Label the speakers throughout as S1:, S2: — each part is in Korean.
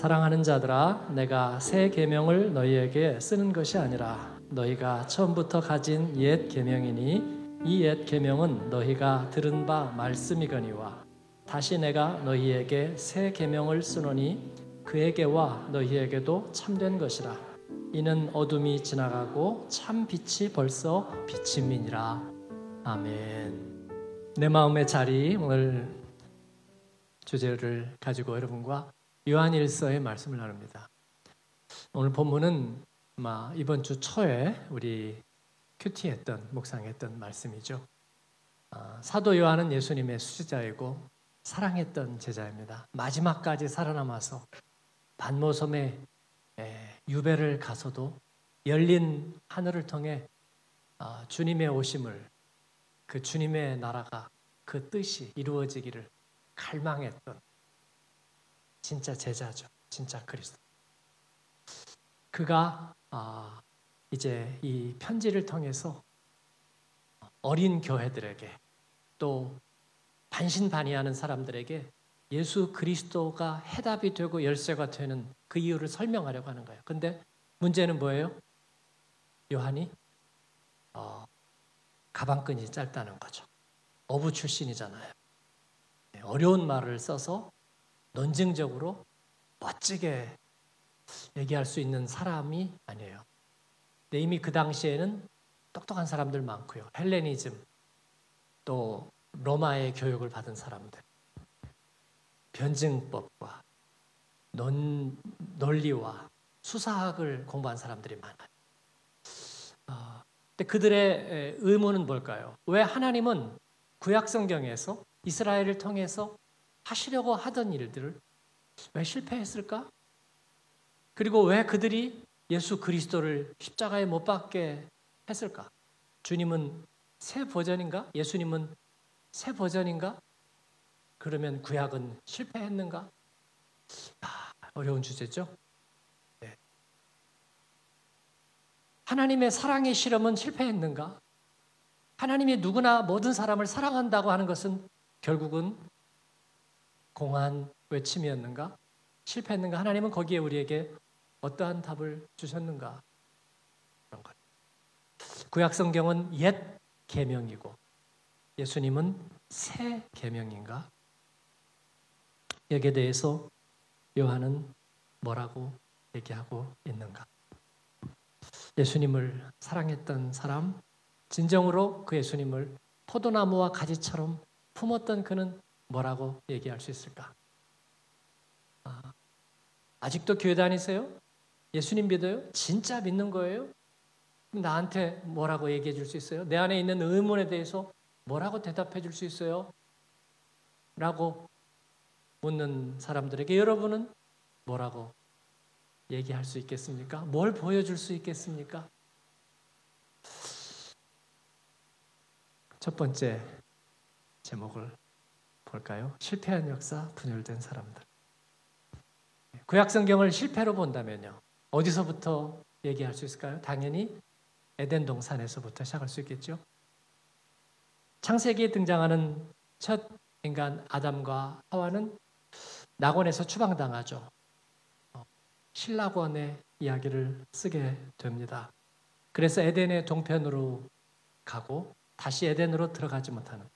S1: 사랑하는 자들아 내가 새 계명을 너희에게 쓰는 것이 아니라 너희가 처음부터 가진 옛 계명이니 이 옛 계명은 너희가 들은 바 말씀이거니와 다시 내가 너희에게 새 계명을 쓰노니 그에게와 너희에게도 참된 것이라. 이는 어둠이 지나가고 참 빛이 벌써 비침이니라. 아멘. 내 마음의 자리 오늘 주제를 가지고 여러분과 요한일서의 말씀을 나눕니다. 오늘 본문은 아마 이번 주 초에 우리 큐티했던 묵상했던 말씀이죠. 아, 사도 요한은 예수님의 수제자이고 사랑했던 제자입니다. 마지막까지 살아남아서 반모섬에 유배를 가서도 열린 하늘을 통해 아, 주님의 오심을 그 주님의 나라가 그 뜻이 이루어지기를 갈망했던 진짜 제자죠. 진짜 그리스도. 그가 아, 이제 이 편지를 통해서 어린 교회들에게 또 반신반의하는 사람들에게 예수 그리스도가 해답이 되고 열쇠가 되는 그 이유를 설명하려고 하는 거예요. 근데 문제는 뭐예요? 요한이 어, 가방끈이 짧다는 거죠. 어부 출신이잖아요. 네, 어려운 말을 써서 논증적으로 멋지게 얘기할 수 있는 사람이 아니에요. 근데 이미 그 당시에는 똑똑한 사람들 많고요. 헬레니즘 또 로마의 교육을 받은 사람들 변증법과 논, 논리와 수사학을 공부한 사람들이 많아요. 어, 근데 그들의 의문은 뭘까요? 왜 하나님은 구약 성경에서 이스라엘을 통해서 하시려고 하던 일들을 왜 실패했을까? 그리고 왜 그들이 예수 그리스도를 십자가에 못 박게 했을까? 주님은 새 버전인가? 예수님은 새 버전인가? 그러면 구약은 실패했는가? 아, 어려운 주제죠. 네. 하나님의 사랑의 실험은 실패했는가? 하나님이 누구나 모든 사람을 사랑한다고 하는 것은 결국은 공한 외침이었는가? 실패했는가? 하나님은 거기에 우리에게 어떠한 답을 주셨는가? 그런 것. 구약 성경은 옛 계명이고 예수님은 새 계명인가? 여기에 대해서 요한은 뭐라고 얘기하고 있는가? 예수님을 사랑했던 사람, 진정으로 그 예수님을 포도나무와 가지처럼 품었던 그는 뭐라고 얘기할 수 있을까? 아, 아직도 교회 다니세요? 예수님 믿어요? 진짜 믿는 거예요? 나한테 뭐라고 얘기해 줄 수 있어요? 내 안에 있는 의문에 대해서 뭐라고 대답해 줄 수 있어요? 라고 묻는 사람들에게 여러분은 뭐라고 얘기할 수 있겠습니까? 뭘 보여줄 수 있겠습니까? 첫 번째 제목을 볼까요? 실패한 역사, 분열된 사람들. 구약 성경을 실패로 본다면요. 어디서부터 얘기할 수 있을까요? 당연히 에덴 동산에서부터 시작할 수 있겠죠. 창세기에 등장하는 첫 인간 아담과 하와는 낙원에서 추방당하죠. 어, 신라권의 이야기를 쓰게 됩니다. 그래서 에덴의 동편으로 가고 다시 에덴으로 들어가지 못하는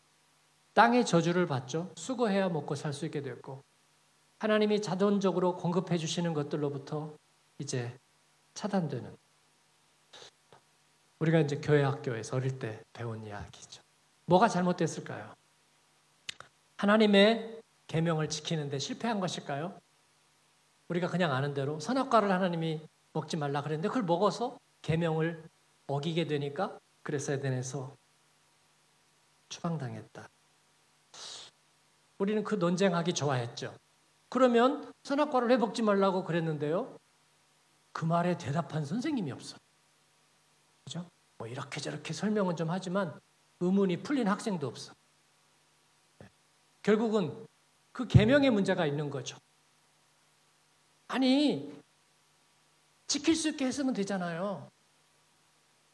S1: 땅의 저주를 받죠. 수고해야 먹고 살 수 있게 됐고 하나님이 자동적으로 공급해 주시는 것들로부터 이제 차단되는 우리가 이제 교회 학교에서 어릴 때 배운 이야기죠. 뭐가 잘못됐을까요? 하나님의 계명을 지키는데 실패한 것일까요? 우리가 그냥 아는 대로 선악과를 하나님이 먹지 말라 그랬는데 그걸 먹어서 계명을 어기게 되니까 그래서 에덴에서 추방당했다. 우리는 그 논쟁하기 좋아했죠. 그러면 선악과를 왜 먹지 말라고 그랬는데요. 그 말에 대답한 선생님이 없어. 그죠? 뭐 이렇게 저렇게 설명은 좀 하지만 의문이 풀린 학생도 없어. 네. 결국은 그 계명의 문제가 있는 거죠. 아니 지킬 수 있게 했으면 되잖아요.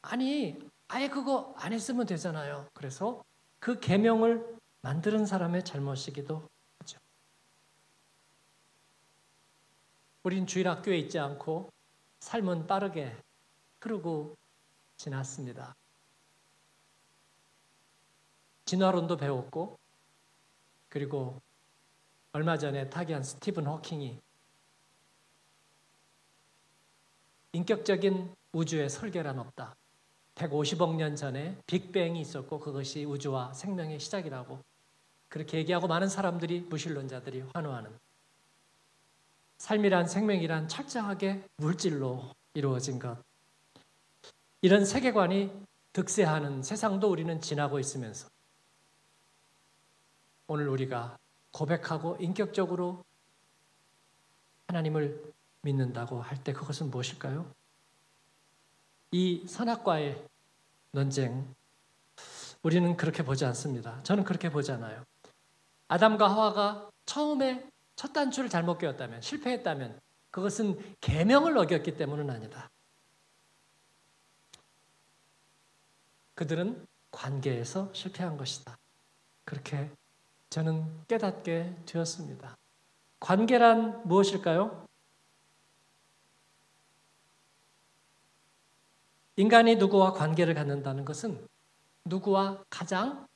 S1: 아니 아예 그거 안 했으면 되잖아요. 그래서 그 계명을 만드는 사람의 잘못이기도 하죠. 우린 주일 학교에 있지 않고 삶은 빠르게 흐르고 지났습니다. 진화론도 배웠고 그리고 얼마 전에 타기한 스티븐 호킹이 인격적인 우주의 설계란 없다. 150억 년 전에 빅뱅이 있었고 그것이 우주와 생명의 시작이라고 그렇게 얘기하고 많은 사람들이 무신론자들이 환호하는 삶이란 생명이란 철저하게 물질로 이루어진 것. 이런 세계관이 득세하는 세상도 우리는 지나고 있으면서 오늘 우리가 고백하고 인격적으로 하나님을 믿는다고 할 때 그것은 무엇일까요? 이 선악과의 논쟁, 우리는 그렇게 보지 않습니다. 저는 그렇게 보지 않아요. 아담과 하와가 처음에 첫 단추를 잘못 끼웠다면, 실패했다면, 그것은 계명을 어겼기 때문은 아니다. 그들은 관계에서 실패한 것이다. 그렇게 저는 깨닫게 되었습니다. 관계란 무엇일까요? 인간이 누구와 관계를 갖는다는 것은 누구와 가장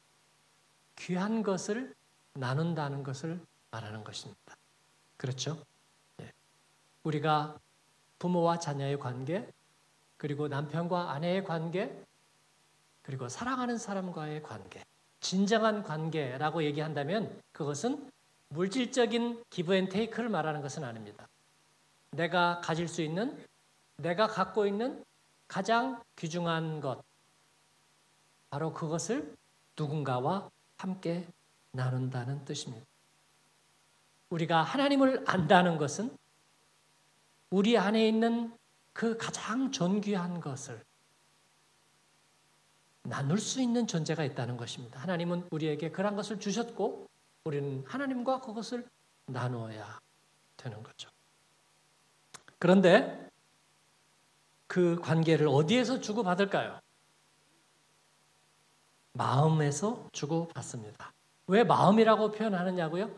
S1: 귀한 것을 나눈다는 것을 말하는 것입니다. 그렇죠? 예. 우리가 부모와 자녀의 관계, 그리고 남편과 아내의 관계, 그리고 사랑하는 사람과의 관계, 진정한 관계라고 얘기한다면 그것은 물질적인 give and take를 말하는 것은 아닙니다. 내가 가질 수 있는, 내가 갖고 있는 가장 귀중한 것, 바로 그것을 누군가와 함께 나눈다는 뜻입니다. 우리가 하나님을 안다는 것은 우리 안에 있는 그 가장 존귀한 것을 나눌 수 있는 존재가 있다는 것입니다. 하나님은 우리에게 그런 것을 주셨고 우리는 하나님과 그것을 나누어야 되는 거죠. 그런데 그 관계를 어디에서 주고받을까요? 마음에서 주고받습니다. 왜 마음이라고 표현하느냐고요?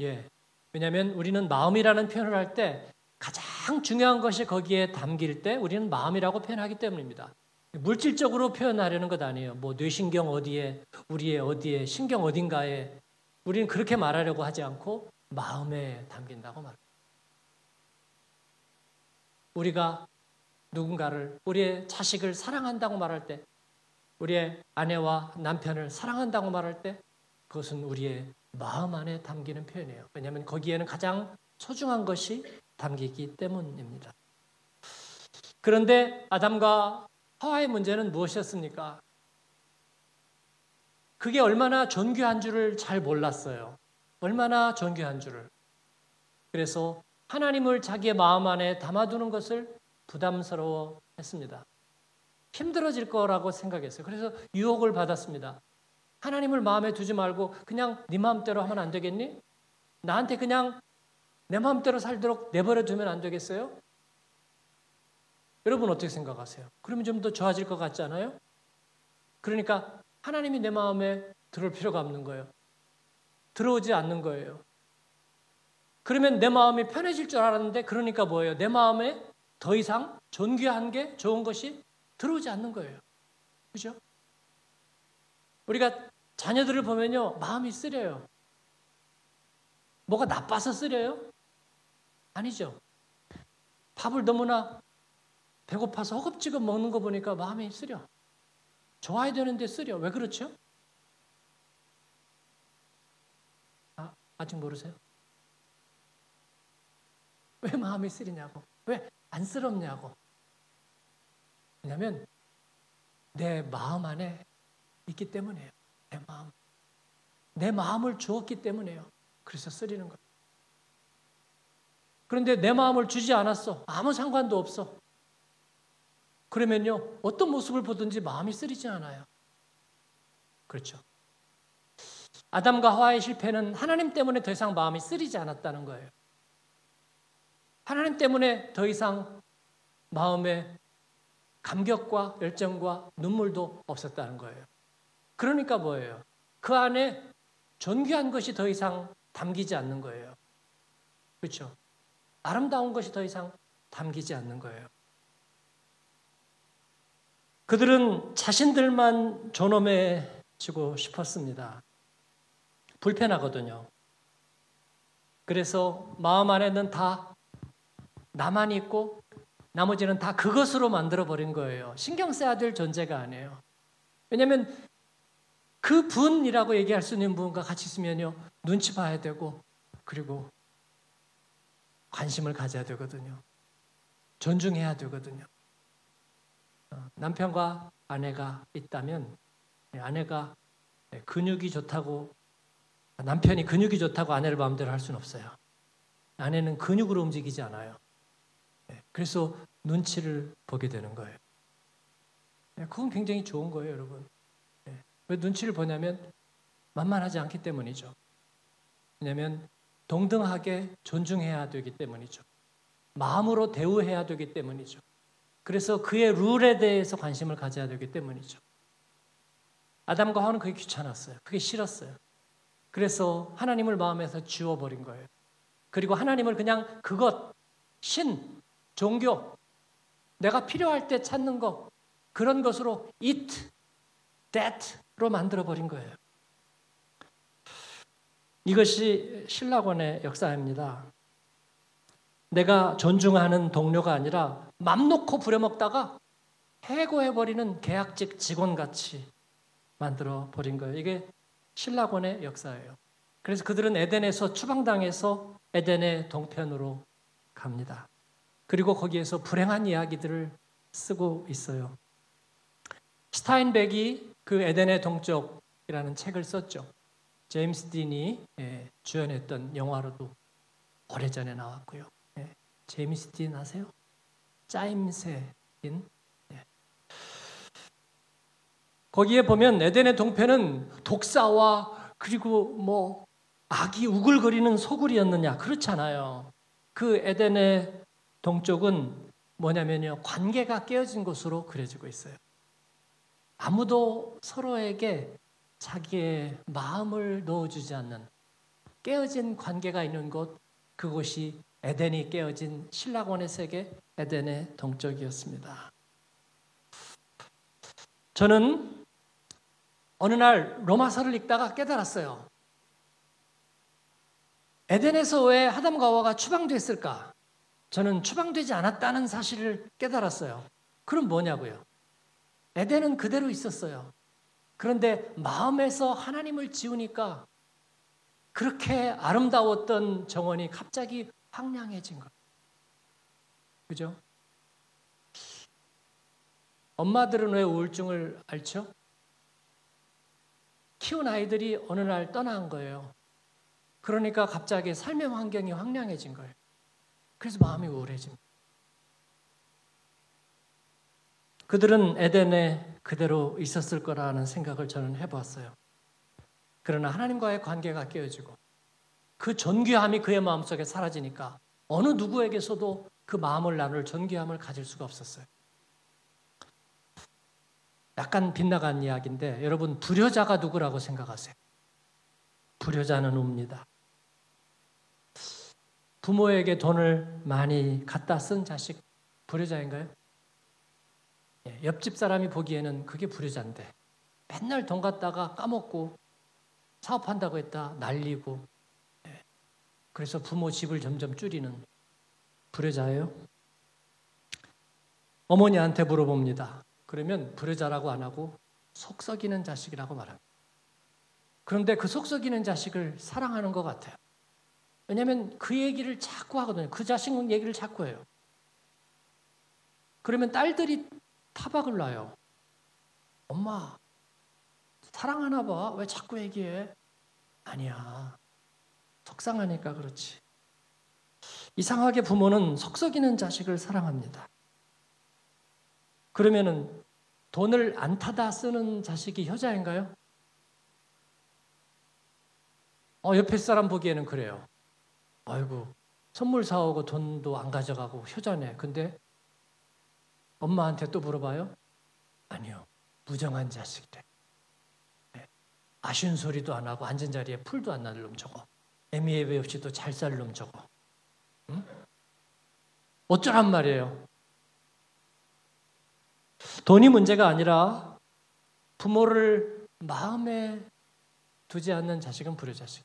S1: 예. 왜냐하면 우리는 마음이라는 표현을 할 때 가장 중요한 것이 거기에 담길 때 우리는 마음이라고 표현하기 때문입니다. 물질적으로 표현하려는 것 아니에요. 뭐 뇌신경 어디에, 우리의 어디에, 신경 어딘가에 우리는 그렇게 말하려고 하지 않고 마음에 담긴다고 말합니다. 우리가 누군가를 우리의 자식을 사랑한다고 말할 때 우리의 아내와 남편을 사랑한다고 말할 때 그것은 우리의 마음 안에 담기는 표현이에요. 왜냐하면 거기에는 가장 소중한 것이 담기기 때문입니다. 그런데 아담과 하와의 문제는 무엇이었습니까? 그게 얼마나 존귀한 줄을 잘 몰랐어요. 얼마나 존귀한 줄을. 그래서 하나님을 자기의 마음 안에 담아두는 것을 부담스러워 했습니다. 힘들어질 거라고 생각했어요. 그래서 유혹을 받았습니다. 하나님을 마음에 두지 말고 그냥 네 마음대로 하면 안 되겠니? 나한테 그냥 내 마음대로 살도록 내버려 두면 안 되겠어요? 여러분 어떻게 생각하세요? 그러면 좀 더 좋아질 것 같지 않아요? 그러니까 하나님이 내 마음에 들어올 필요가 없는 거예요. 들어오지 않는 거예요. 그러면 내 마음이 편해질 줄 알았는데 그러니까 뭐예요? 내 마음에 더 이상 존귀한 게 좋은 것이 들어오지 않는 거예요. 그죠? 우리가 자녀들을 보면요, 마음이 쓰려요. 뭐가 나빠서 쓰려요? 아니죠. 밥을 너무나 배고파서 허겁지겁 먹는 거 보니까 마음이 쓰려. 좋아야 되는데 쓰려. 왜 그렇죠? 아, 아직 모르세요? 왜 마음이 쓰리냐고. 왜 안쓰럽냐고. 왜냐하면 내 마음 안에 있기 때문에요. 내 마음. 내 마음을 주었기 때문에요. 그래서 쓰리는 거예요. 그런데 내 마음을 주지 않았어. 아무 상관도 없어. 그러면요, 어떤 모습을 보든지 마음이 쓰리지 않아요. 그렇죠. 아담과 하와의 실패는 하나님 때문에 더 이상 마음이 쓰리지 않았다는 거예요. 하나님 때문에 더 이상 마음에 감격과 열정과 눈물도 없었다는 거예요. 그러니까 뭐예요? 그 안에 존귀한 것이 더 이상 담기지 않는 거예요. 그렇죠? 아름다운 것이 더 이상 담기지 않는 거예요. 그들은 자신들만 존엄해지고 싶었습니다. 불편하거든요. 그래서 마음 안에는 다 나만 있고 나머지는 다 그것으로 만들어 버린 거예요. 신경 써야 될 존재가 아니에요. 왜냐하면 그 분이라고 얘기할 수 있는 분과 같이 있으면요 눈치 봐야 되고 그리고 관심을 가져야 되거든요. 존중해야 되거든요. 어, 남편과 아내가 있다면 아내가 근육이 좋다고 남편이 근육이 좋다고 아내를 마음대로 할 수는 없어요. 아내는 근육으로 움직이지 않아요. 그래서 눈치를 보게 되는 거예요. 그건 굉장히 좋은 거예요, 여러분. 왜 눈치를 보냐면 만만하지 않기 때문이죠. 왜냐하면 동등하게 존중해야 되기 때문이죠. 마음으로 대우해야 되기 때문이죠. 그래서 그의 룰에 대해서 관심을 가져야 되기 때문이죠. 아담과 하와는 그게 귀찮았어요. 그게 싫었어요. 그래서 하나님을 마음에서 지워버린 거예요. 그리고 하나님을 그냥 그것, 신, 종교, 내가 필요할 때 찾는 것, 그런 것으로 it, that로 만들어버린 거예요. 이것이 신라권의 역사입니다. 내가 존중하는 동료가 아니라 맘 놓고 부려먹다가 해고해버리는 계약직 직원같이 만들어 버린 거예요. 이게 신라권의 역사예요. 그래서 그들은 에덴에서 추방당해서 에덴의 동편으로 갑니다. 그리고 거기에서 불행한 이야기들을 쓰고 있어요. 스타인백이 그 에덴의 동쪽이라는 책을 썼죠. 제임스 딘이 예, 주연했던 영화로도 오래전에 나왔고요. 예, 제임스 딘 아세요? 짜임새 딘. 예. 거기에 보면 에덴의 동편은 독사와 그리고 뭐 악이 우글거리는 소굴이었느냐 그렇잖아요. 그 에덴의 동쪽은 뭐냐면요 관계가 깨어진 곳으로 그려지고 있어요. 아무도 서로에게 자기의 마음을 넣어주지 않는 깨어진 관계가 있는 곳, 그곳이 에덴이 깨어진 신라원의 세계, 에덴의 동쪽이었습니다. 저는 어느 날 로마서를 읽다가 깨달았어요. 에덴에서 왜 하담과 하와가 추방됐을까? 저는 추방되지 않았다는 사실을 깨달았어요. 그럼 뭐냐고요? 에덴은 그대로 있었어요. 그런데 마음에서 하나님을 지우니까 그렇게 아름다웠던 정원이 갑자기 황량해진 거예요. 그죠? 엄마들은 왜 우울증을 앓죠? 키운 아이들이 어느 날 떠난 거예요. 그러니까 갑자기 삶의 환경이 황량해진 거예요. 그래서 마음이 우울해집니다. 그들은 에덴에 그대로 있었을 거라는 생각을 저는 해보았어요. 그러나 하나님과의 관계가 깨어지고 그 존귀함이 그의 마음속에 사라지니까 어느 누구에게서도 그 마음을 나눌 존귀함을 가질 수가 없었어요. 약간 빗나간 이야기인데 여러분 불효자가 누구라고 생각하세요? 불효자는 옵니다. 부모에게 돈을 많이 갖다 쓴 자식 불효자인가요? 예, 옆집 사람이 보기에는 그게 불효자인데 맨날 돈 갖다가 까먹고 사업한다고 했다 날리고 예, 그래서 부모 집을 점점 줄이는 불효자예요. 어머니한테 물어봅니다. 그러면 불효자라고 안 하고 속썩이는 자식이라고 말합니다. 그런데 그 속썩이는 자식을 사랑하는 것 같아요. 왜냐하면 그 얘기를 자꾸 하거든요. 그 자식 얘기를 자꾸 해요. 그러면 딸들이 타박을 놔요. 엄마, 사랑하나 봐. 왜 자꾸 얘기해? 아니야. 속상하니까 그렇지. 이상하게 부모는 속썩이는 자식을 사랑합니다. 그러면은 돈을 안 타다 쓰는 자식이 효자인가요? 어, 옆에 사람 보기에는 그래요. 아이고, 선물 사오고 돈도 안 가져가고 효자네. 근데 엄마한테 또 물어봐요? 아니요. 무정한 자식이래. 네. 아쉬운 소리도 안 하고 앉은 자리에 풀도 안 나는 놈 저거. 애미애비 없이도 잘살 놈 저거. 응? 어쩌란 말이에요. 돈이 문제가 아니라 부모를 마음에 두지 않는 자식은 불효자식.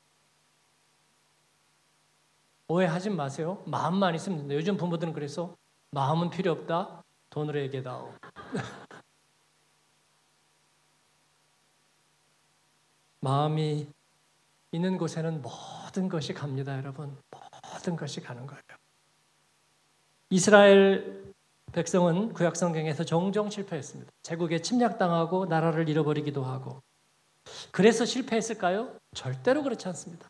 S1: 오해하지 마세요. 마음만 있으면 된다. 요즘 부모들은 그래서 마음은 필요 없다. 돈으로 얘기다오. 마음이 있는 곳에는 모든 것이 갑니다, 여러분. 모든 것이 가는 거예요. 이스라엘 백성은 구약 성경에서 종종 실패했습니다. 제국에 침략당하고 나라를 잃어버리기도 하고. 그래서 실패했을까요? 절대로 그렇지 않습니다.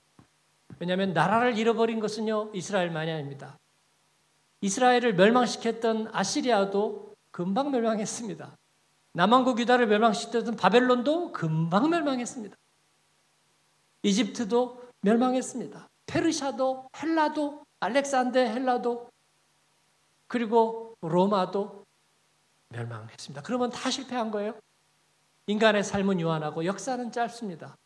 S1: 왜냐하면 나라를 잃어버린 것은요 이스라엘만이 아닙니다. 이스라엘을 멸망시켰던 아시리아도 금방 멸망했습니다. 남왕국 유다를 멸망시켰던 바벨론도 금방 멸망했습니다. 이집트도 멸망했습니다. 페르시아도 헬라도 알렉산데 헬라도 그리고 로마도 멸망했습니다. 그러면 다 실패한 거예요? 인간의 삶은 유한하고 역사는 짧습니다.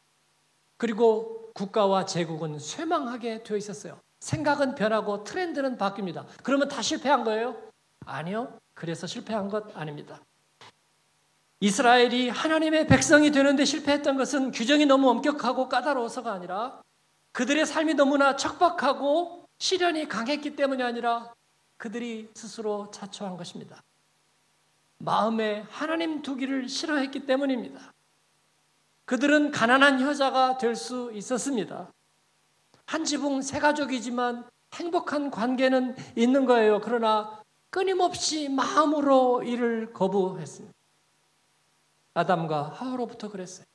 S1: 그리고 국가와 제국은 쇠망하게 되어 있었어요. 생각은 변하고 트렌드는 바뀝니다. 그러면 다 실패한 거예요? 아니요. 그래서 실패한 것 아닙니다. 이스라엘이 하나님의 백성이 되는데 실패했던 것은 규정이 너무 엄격하고 까다로워서가 아니라 그들의 삶이 너무나 척박하고 시련이 강했기 때문이 아니라 그들이 스스로 자초한 것입니다. 마음에 하나님 두기를 싫어했기 때문입니다. 그들은 가난한 여자가 될 수 있었습니다. 한 지붕 세 가족이지만 행복한 관계는 있는 거예요. 그러나 끊임없이 마음으로 이를 거부했습니다. 아담과 하와로부터 그랬어요.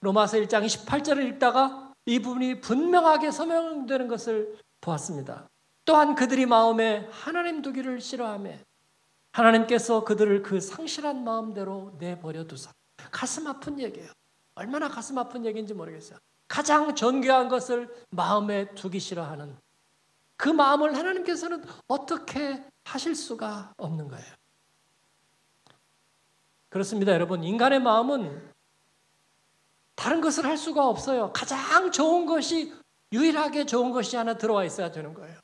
S1: 로마서 1장 28절을 읽다가 이 부분이 분명하게 서명되는 것을 보았습니다. 또한 그들이 마음에 하나님 두기를 싫어하며 하나님께서 그들을 그 상실한 마음대로 내버려 두사. 가슴 아픈 얘기예요. 얼마나 가슴 아픈 얘기인지 모르겠어요. 가장 존귀한 것을 마음에 두기 싫어하는 그 마음을 하나님께서는 어떻게 하실 수가 없는 거예요. 그렇습니다, 여러분. 인간의 마음은 다른 것을 할 수가 없어요. 가장 좋은 것이 유일하게 좋은 것이 하나 들어와 있어야 되는 거예요.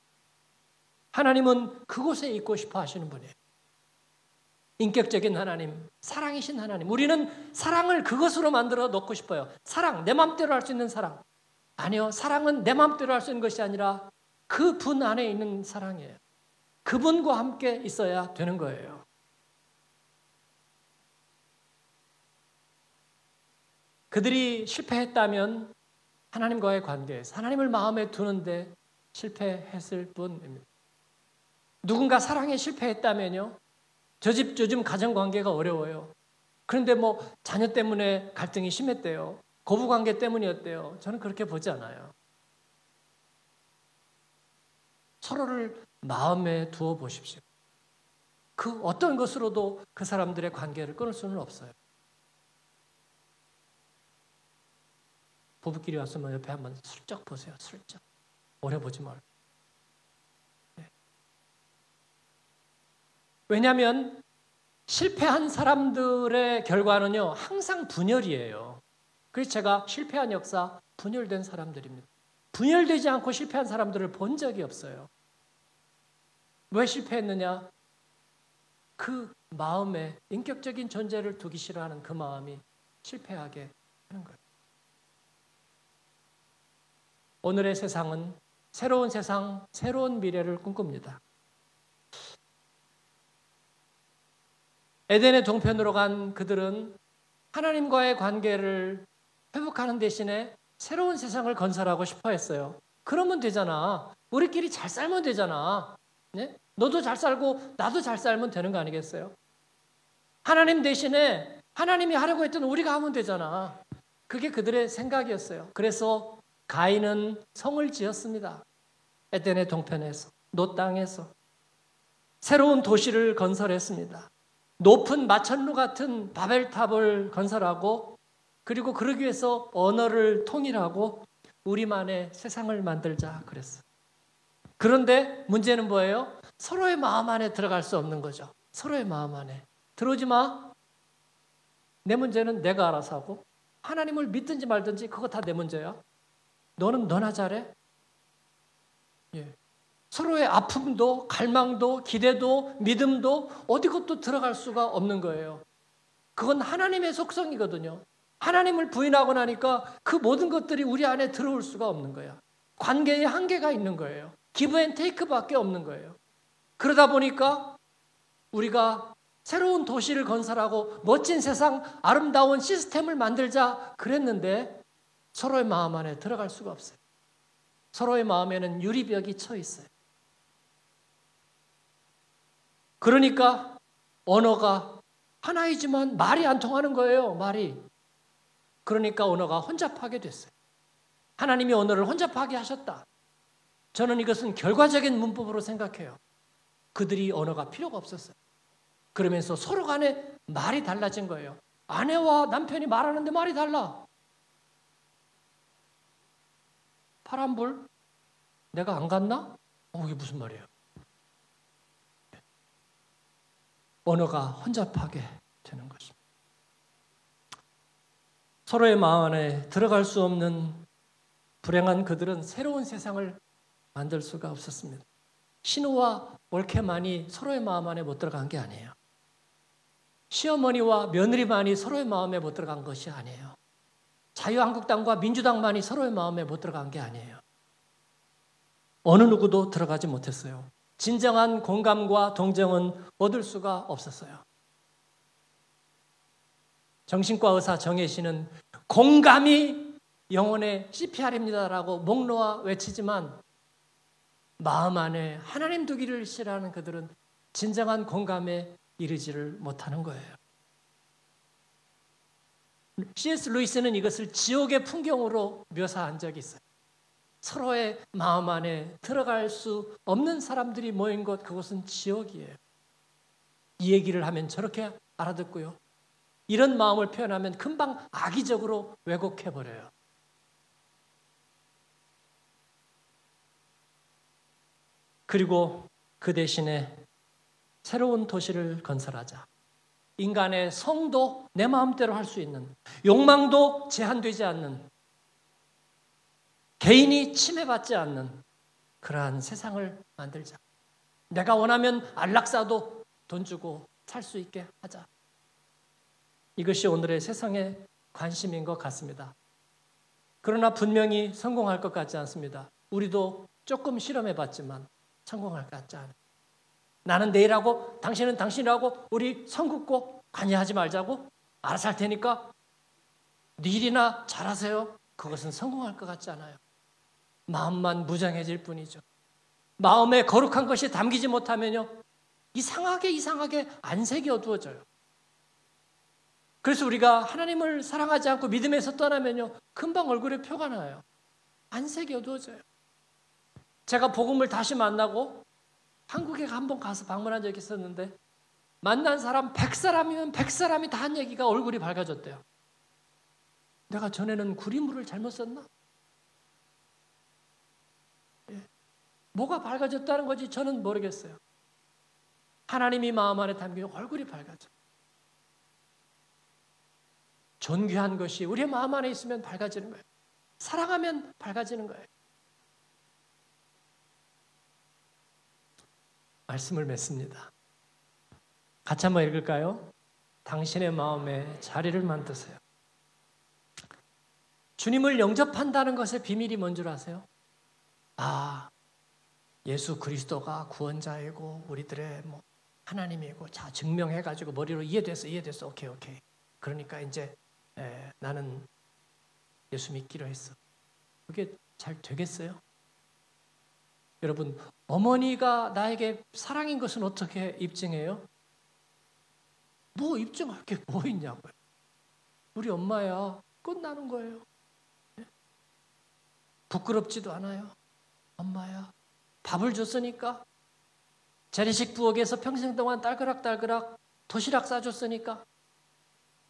S1: 하나님은 그곳에 있고 싶어 하시는 분이에요. 인격적인 하나님, 사랑이신 하나님. 우리는 사랑을 그것으로 만들어 놓고 싶어요. 사랑, 내 마음대로 할 수 있는 사랑. 아니요, 사랑은 내 마음대로 할 수 있는 것이 아니라 그 분 안에 있는 사랑이에요. 그분과 함께 있어야 되는 거예요. 그들이 실패했다면 하나님과의 관계에서 하나님을 마음에 두는데 실패했을 뿐입니다. 누군가 사랑에 실패했다면요. 저 집 요즘 가정 관계가 어려워요. 그런데 뭐 자녀 때문에 갈등이 심했대요. 고부 관계 때문이었대요. 저는 그렇게 보지 않아요. 서로를 마음에 두어 보십시오. 그 어떤 것으로도 그 사람들의 관계를 끊을 수는 없어요. 부부끼리 왔으면 옆에 한번 슬쩍 보세요. 슬쩍. 오래 보지 말고. 왜냐하면 실패한 사람들의 결과는요, 항상 분열이에요. 그래서 제가 실패한 역사, 분열된 사람들입니다. 분열되지 않고 실패한 사람들을 본 적이 없어요. 왜 실패했느냐? 그 마음에 인격적인 존재를 두기 싫어하는 그 마음이 실패하게 하는 거예요. 오늘의 세상은 새로운 세상, 새로운 미래를 꿈꿉니다. 에덴의 동편으로 간 그들은 하나님과의 관계를 회복하는 대신에 새로운 세상을 건설하고 싶어 했어요. 그러면 되잖아. 우리끼리 잘 살면 되잖아. 네? 너도 잘 살고 나도 잘 살면 되는 거 아니겠어요? 하나님 대신에 하나님이 하려고 했던 우리가 하면 되잖아. 그게 그들의 생각이었어요. 그래서 가인은 성을 지었습니다. 에덴의 동편에서, 노 땅에서. 새로운 도시를 건설했습니다. 높은 마천루 같은 바벨탑을 건설하고 그리고 그러기 위해서 언어를 통일하고 우리만의 세상을 만들자 그랬어. 그런데 문제는 뭐예요? 서로의 마음 안에 들어갈 수 없는 거죠. 서로의 마음 안에. 들어오지 마. 내 문제는 내가 알아서 하고 하나님을 믿든지 말든지 그거 다 내 문제야. 너는 너나 잘해. 예. 서로의 아픔도 갈망도 기대도 믿음도 어느 것도 들어갈 수가 없는 거예요. 그건 하나님의 속성이거든요. 하나님을 부인하고 나니까 그 모든 것들이 우리 안에 들어올 수가 없는 거야. 관계에 한계가 있는 거예요. give and take밖에 없는 거예요. 그러다 보니까 우리가 새로운 도시를 건설하고 멋진 세상, 아름다운 시스템을 만들자 그랬는데 서로의 마음 안에 들어갈 수가 없어요. 서로의 마음에는 유리벽이 쳐 있어요. 그러니까 언어가 하나이지만 말이 안 통하는 거예요. 말이. 그러니까 언어가 혼잡하게 됐어요. 하나님이 언어를 혼잡하게 하셨다. 저는 이것은 결과적인 문법으로 생각해요. 그들이 언어가 필요가 없었어요. 그러면서 서로 간에 말이 달라진 거예요. 아내와 남편이 말하는데 말이 달라. 파란불? 내가 안 갔나? 어, 이게 무슨 말이에요? 언어가 혼잡하게 되는 것입니다. 서로의 마음 안에 들어갈 수 없는 불행한 그들은 새로운 세상을 만들 수가 없었습니다. 신우와 올케만이 서로의 마음 안에 못 들어간 게 아니에요. 시어머니와 며느리만이 서로의 마음에 못 들어간 것이 아니에요. 자유한국당과 민주당만이 서로의 마음에 못 들어간 게 아니에요. 어느 누구도 들어가지 못했어요. 진정한 공감과 동정은 얻을 수가 없었어요. 정신과 의사 정혜 씨는 공감이 영혼의 CPR입니다라고 목 놓아 외치지만 마음 안에 하나님 두기를 싫어하는 그들은 진정한 공감에 이르지를 못하는 거예요. C.S. 루이스는 이것을 지옥의 풍경으로 묘사한 적이 있어요. 서로의 마음 안에 들어갈 수 없는 사람들이 모인 곳 그것은 지옥이에요. 이 얘기를 하면 저렇게 알아듣고요. 이런 마음을 표현하면 금방 악의적으로 왜곡해 버려요. 그리고 그 대신에 새로운 도시를 건설하자. 인간의 성도 내 마음대로 할 수 있는 욕망도 제한되지 않는 개인이 침해받지 않는 그러한 세상을 만들자. 내가 원하면 안락사도 돈 주고 살 수 있게 하자. 이것이 오늘의 세상의 관심인 것 같습니다. 그러나 분명히 성공할 것 같지 않습니다. 우리도 조금 실험해 봤지만 성공할 것 같지 않아요. 나는 내일하고 당신은 당신이라고 우리 성긋고 관여하지 말자고 알아서 할 테니까 네 일이나 잘하세요. 그것은 성공할 것 같지 않아요. 마음만 무장해질 뿐이죠. 마음에 거룩한 것이 담기지 못하면요. 이상하게 이상하게 안색이 어두워져요. 그래서 우리가 하나님을 사랑하지 않고 믿음에서 떠나면요. 금방 얼굴에 표가 나요. 안색이 어두워져요. 제가 복음을 다시 만나고 한국에 한번 가서 방문한 적이 있었는데 만난 사람 100사람이면 100사람이 다 한 얘기가 얼굴이 밝아졌대요. 내가 전에는 구리물을 잘못 썼나? 예. 뭐가 밝아졌다는 거지 저는 모르겠어요. 하나님이 마음 안에 담긴 얼굴이 밝아져. 존귀한 것이 우리의 마음 안에 있으면 밝아지는 거예요. 사랑하면 밝아지는 거예요. 말씀을 맺습니다. 같이 한번 읽을까요? 당신의 마음에 자리를 만드세요. 주님을 영접한다는 것의 비밀이 뭔 줄 아세요? 아, 예수 그리스도가 구원자이고 우리들의 뭐 하나님이고 자 증명해 가지고 머리로 이해됐어 이해됐어 오케이 오케이 그러니까 이제 에, 나는 예수 믿기로 했어 그게 잘 되겠어요? 여러분 어머니가 나에게 사랑인 것은 어떻게 입증해요? 뭐 입증할 게 뭐 있냐고요. 우리 엄마야 끝나는 거예요. 네? 부끄럽지도 않아요. 엄마야 밥을 줬으니까 재래식 부엌에서 평생 동안 딸그락딸그락 도시락 싸줬으니까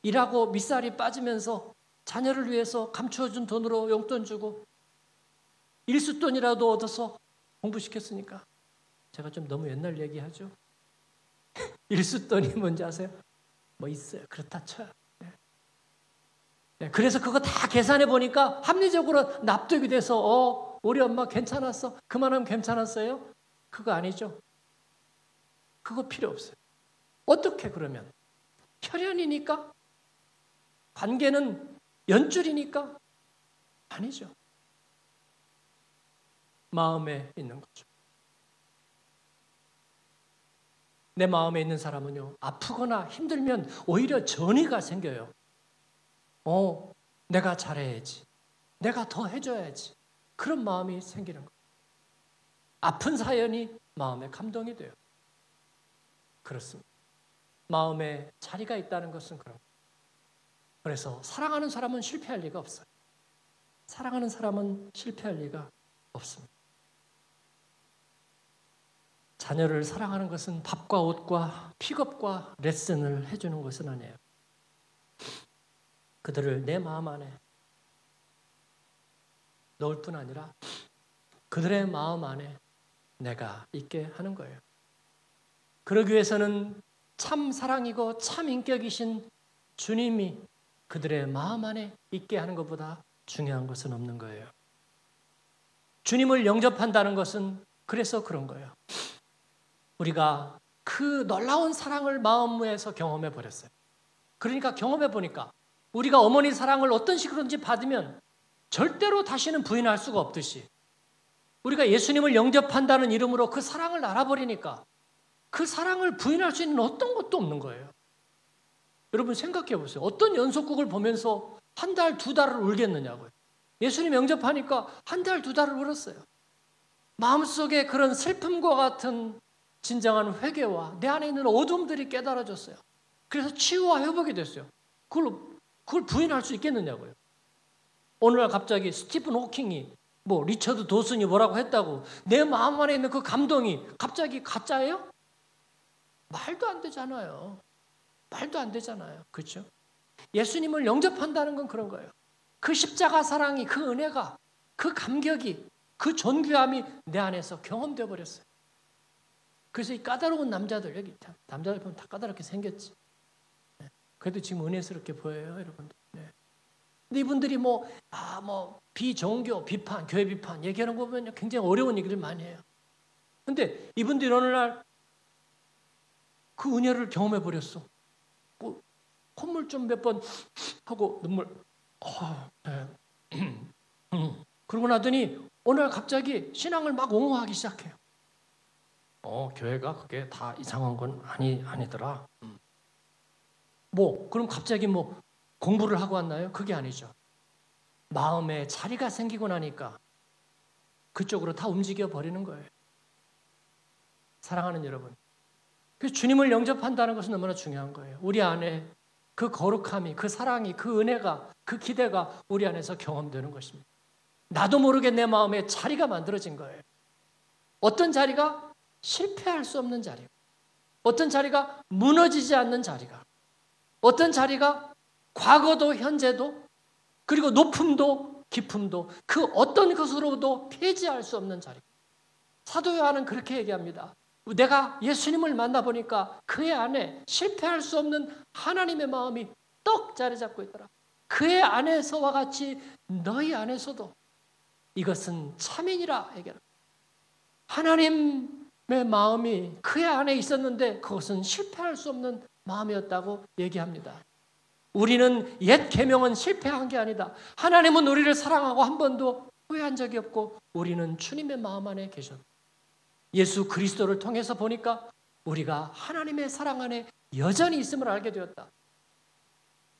S1: 일하고 밑살이 빠지면서 자녀를 위해서 감추어준 돈으로 용돈 주고 일수돈이라도 얻어서 공부시켰으니까 제가 좀 너무 옛날 얘기하죠. 일수돈이 뭔지 아세요? 뭐 있어요. 그렇다 쳐요. 네. 네, 그래서 그거 다 계산해 보니까 합리적으로 납득이 돼서 어 우리 엄마 괜찮았어. 그만하면 괜찮았어요. 그거 아니죠? 그거 필요 없어요. 어떻게 그러면? 혈연이니까? 관계는 연줄이니까? 아니죠. 마음에 있는 거죠. 내 마음에 있는 사람은요, 아프거나 힘들면 오히려 전의가 생겨요. 어, 내가 잘해야지. 내가 더 해줘야지. 그런 마음이 생기는 거예요. 아픈 사연이 마음에 감동이 돼요. 그렇습니다. 마음에 자리가 있다는 것은 그런 거예요. 그래서 사랑하는 사람은 실패할 리가 없어요. 사랑하는 사람은 실패할 리가 없습니다. 자녀를 사랑하는 것은 밥과 옷과 픽업과 레슨을 해주는 것은 아니에요. 그들을 내 마음 안에 넣을 뿐 아니라 그들의 마음 안에 내가 있게 하는 거예요. 그러기 위해서는 참 사랑이고 참 인격이신 주님이 그들의 마음 안에 있게 하는 것보다 중요한 것은 없는 거예요. 주님을 영접한다는 것은 그래서 그런 거예요. 우리가 그 놀라운 사랑을 마음에서 경험해 버렸어요. 그러니까 경험해 보니까 우리가 어머니 사랑을 어떤 식으로든지 받으면 절대로 다시는 부인할 수가 없듯이 우리가 예수님을 영접한다는 이름으로 그 사랑을 알아버리니까 그 사랑을 부인할 수 있는 어떤 것도 없는 거예요. 여러분 생각해 보세요. 어떤 연속극을 보면서 한 달, 두 달을 울겠느냐고요. 예수님 영접하니까 한 달, 두 달을 울었어요. 마음속에 그런 슬픔과 같은 진정한 회개와 내 안에 있는 어둠들이 깨달아졌어요. 그래서 치유와 회복이 됐어요. 그걸, 그걸 부인할 수 있겠느냐고요. 오늘날 갑자기 스티븐 호킹이 뭐 리처드 도슨이 뭐라고 했다고 내 마음 안에 있는 그 감동이 갑자기 가짜예요? 말도 안 되잖아요. 말도 안 되잖아요. 그렇죠? 예수님을 영접한다는 건 그런 거예요. 그 십자가 사랑이 그 은혜가 그 감격이 그 존귀함이 내 안에서 경험되어 버렸어요. 그래서 이 까다로운 남자들 여기 남자들 보면 다 까다롭게 생겼지. 네. 그래도 지금 은혜스럽게 보여요, 여러분들. 이분들이 뭐, 아, 뭐, 비종교 비판, 교회 비판 얘기하는 거 보면 굉장히 어려운 얘기를 많이 해요. 근데 이분들이 어느 날 그 은혜를 경험해 버렸어. 뭐, 콧물 좀 몇 번 하고 눈물, 어, 네. 음. 그러고 나더니 오늘 갑자기 신앙을 막 옹호하기 시작해요. 어, 교회가 그게 다 이상한 건 아니 아니더라. 음. 뭐 그럼 갑자기 뭐 공부를 하고 왔나요? 그게 아니죠. 마음에 자리가 생기고 나니까 그쪽으로 다 움직여 버리는 거예요. 사랑하는 여러분. 그 주님을 영접한다는 것은 너무나 중요한 거예요. 우리 안에 그 거룩함이, 그 사랑이, 그 은혜가, 그 기대가 우리 안에서 경험되는 것입니다. 나도 모르게 내 마음에 자리가 만들어진 거예요. 어떤 자리가 실패할 수 없는 자리. 어떤 자리가 무너지지 않는 자리가. 어떤 자리가 과거도 현재도 그리고 높음도 깊음도 그 어떤 것으로도 폐지할 수 없는 자리. 사도 요한은 그렇게 얘기합니다. 내가 예수님을 만나보니까 그의 안에 실패할 수 없는 하나님의 마음이 떡 자리 잡고 있더라. 그의 안에서와 같이 너희 안에서도 이것은 참인이라 얘기합니다. 하나님의 마음이 그의 안에 있었는데 그것은 실패할 수 없는 마음이었다고 얘기합니다. 우리는 옛 계명은 실패한 게 아니다. 하나님은 우리를 사랑하고 한 번도 후회한 적이 없고 우리는 주님의 마음 안에 계셨다. 예수 그리스도를 통해서 보니까 우리가 하나님의 사랑 안에 여전히 있음을 알게 되었다.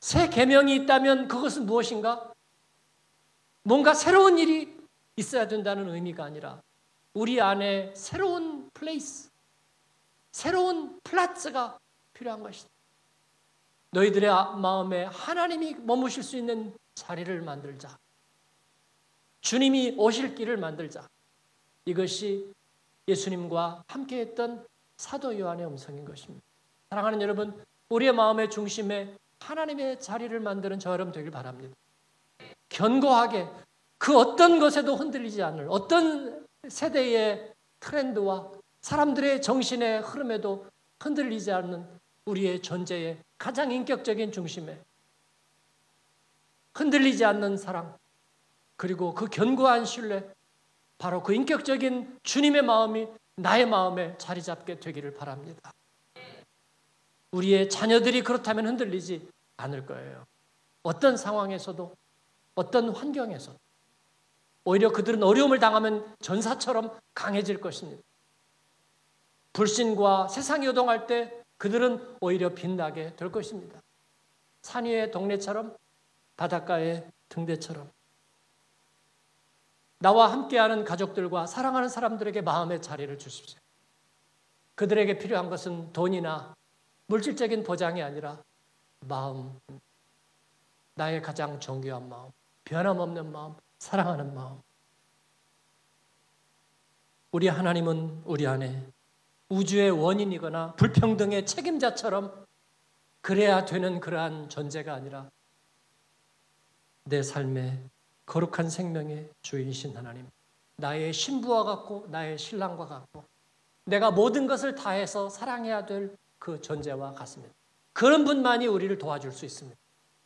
S1: 새 계명이 있다면 그것은 무엇인가? 뭔가 새로운 일이 있어야 된다는 의미가 아니라 우리 안에 새로운 place, 새로운 Platz가 필요한 것이다. 너희들의 마음에 하나님이 머무실 수 있는 자리를 만들자. 주님이 오실 길을 만들자. 이것이 예수님과 함께했던 사도 요한의 음성인 것입니다. 사랑하는 여러분, 우리의 마음의 중심에 하나님의 자리를 만드는 저 여러분 되길 바랍니다. 견고하게 그 어떤 것에도 흔들리지 않을 어떤 세대의 트렌드와 사람들의 정신의 흐름에도 흔들리지 않는 우리의 존재의 가장 인격적인 중심에 흔들리지 않는 사랑 그리고 그 견고한 신뢰 바로 그 인격적인 주님의 마음이 나의 마음에 자리 잡게 되기를 바랍니다. 우리의 자녀들이 그렇다면 흔들리지 않을 거예요. 어떤 상황에서도 어떤 환경에서도 오히려 그들은 어려움을 당하면 전사처럼 강해질 것입니다. 불신과 세상이 요동할 때 그들은 오히려 빛나게 될 것입니다. 산 위의 동네처럼 바닷가의 등대처럼 나와 함께하는 가족들과 사랑하는 사람들에게 마음의 자리를 주십시오. 그들에게 필요한 것은 돈이나 물질적인 보장이 아니라 마음, 나의 가장 정교한 마음, 변함없는 마음, 사랑하는 마음. 우리 하나님은 우리 안에 우주의 원인이거나 불평등의 책임자처럼 그래야 되는 그러한 존재가 아니라 내 삶의 거룩한 생명의 주인이신 하나님, 나의 신부와 같고 나의 신랑과 같고 내가 모든 것을 다해서 사랑해야 될 그 존재와 같습니다. 그런 분만이 우리를 도와줄 수 있습니다.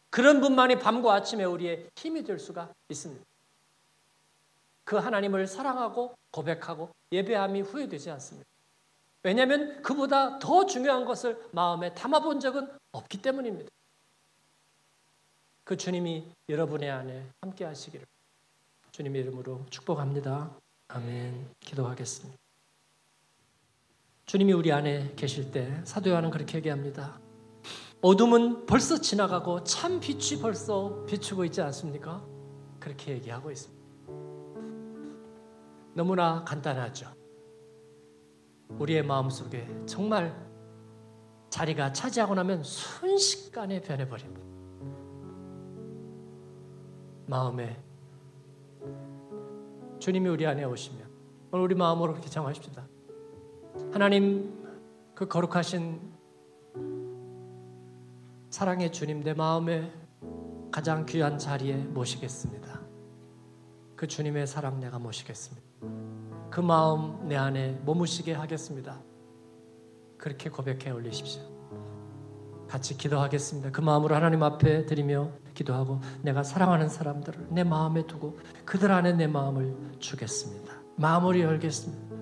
S1: 그런 분만이 밤과 아침에 우리의 힘이 될 수가 있습니다. 그 하나님을 사랑하고 고백하고 예배함이 후회되지 않습니다. 왜냐하면 그보다 더 중요한 것을 마음에 담아본 적은 없기 때문입니다. 그 주님이 여러분의 안에 함께 하시기를 주님의 이름으로 축복합니다. 아멘. 기도하겠습니다. 주님이 우리 안에 계실 때 사도 요한은 그렇게 얘기합니다. 어둠은 벌써 지나가고 참 빛이 벌써 비추고 있지 않습니까? 그렇게 얘기하고 있습니다. 너무나 간단하죠. 우리의 마음속에 정말 자리가 차지하고 나면 순식간에 변해버립니다. 마음에 주님이 우리 안에 오시면 오늘 우리 마음으로 그렇게 정하십시다. 하나님 그 거룩하신 사랑의 주님 내 마음에 가장 귀한 자리에 모시겠습니다. 그 주님의 사랑 내가 모시겠습니다. 그 마음 내 안에 머무시게 하겠습니다. 그렇게 고백해 올리십시오. 같이 기도하겠습니다. 그 마음으로 하나님 앞에 드리며 기도하고 내가 사랑하는 사람들을 내 마음에 두고 그들 안에 내 마음을 주겠습니다. 마음을 열겠습니다.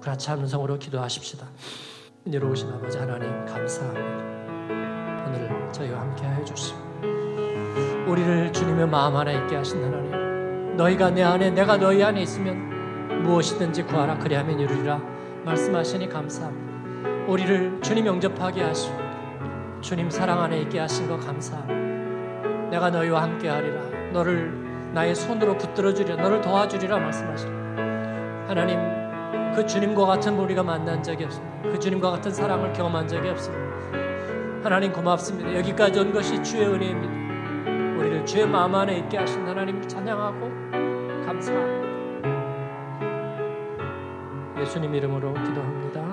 S1: 구라차 음성으로 기도하십시다. 은혜로우신 아버지 하나님 감사합니다. 오늘 저희와 함께 해 주시고 우리를 주님의 마음 안에 있게 하신 하나님 너희가 내 안에 내가 너희 안에 있으면 무엇이든지 구하라 그리하면 이루리라 말씀하시니 감사합니다. 우리를 주님 영접하게 하시고 주님 사랑 안에 있게 하신 거 감사합니다. 내가 너희와 함께 하리라. 너를 나의 손으로 붙들어 주리라. 너를 도와주리라 말씀하시라. 하나님 그 주님과 같은 우리가 만난 적이 없습니다. 그 주님과 같은 사랑을 경험한 적이 없습니다. 하나님 고맙습니다. 여기까지 온 것이 주의 은혜입니다. 우리를 주의 마음 안에 있게 하신 하나님 찬양하고 감사합니다. 예수님 이름으로 기도합니다.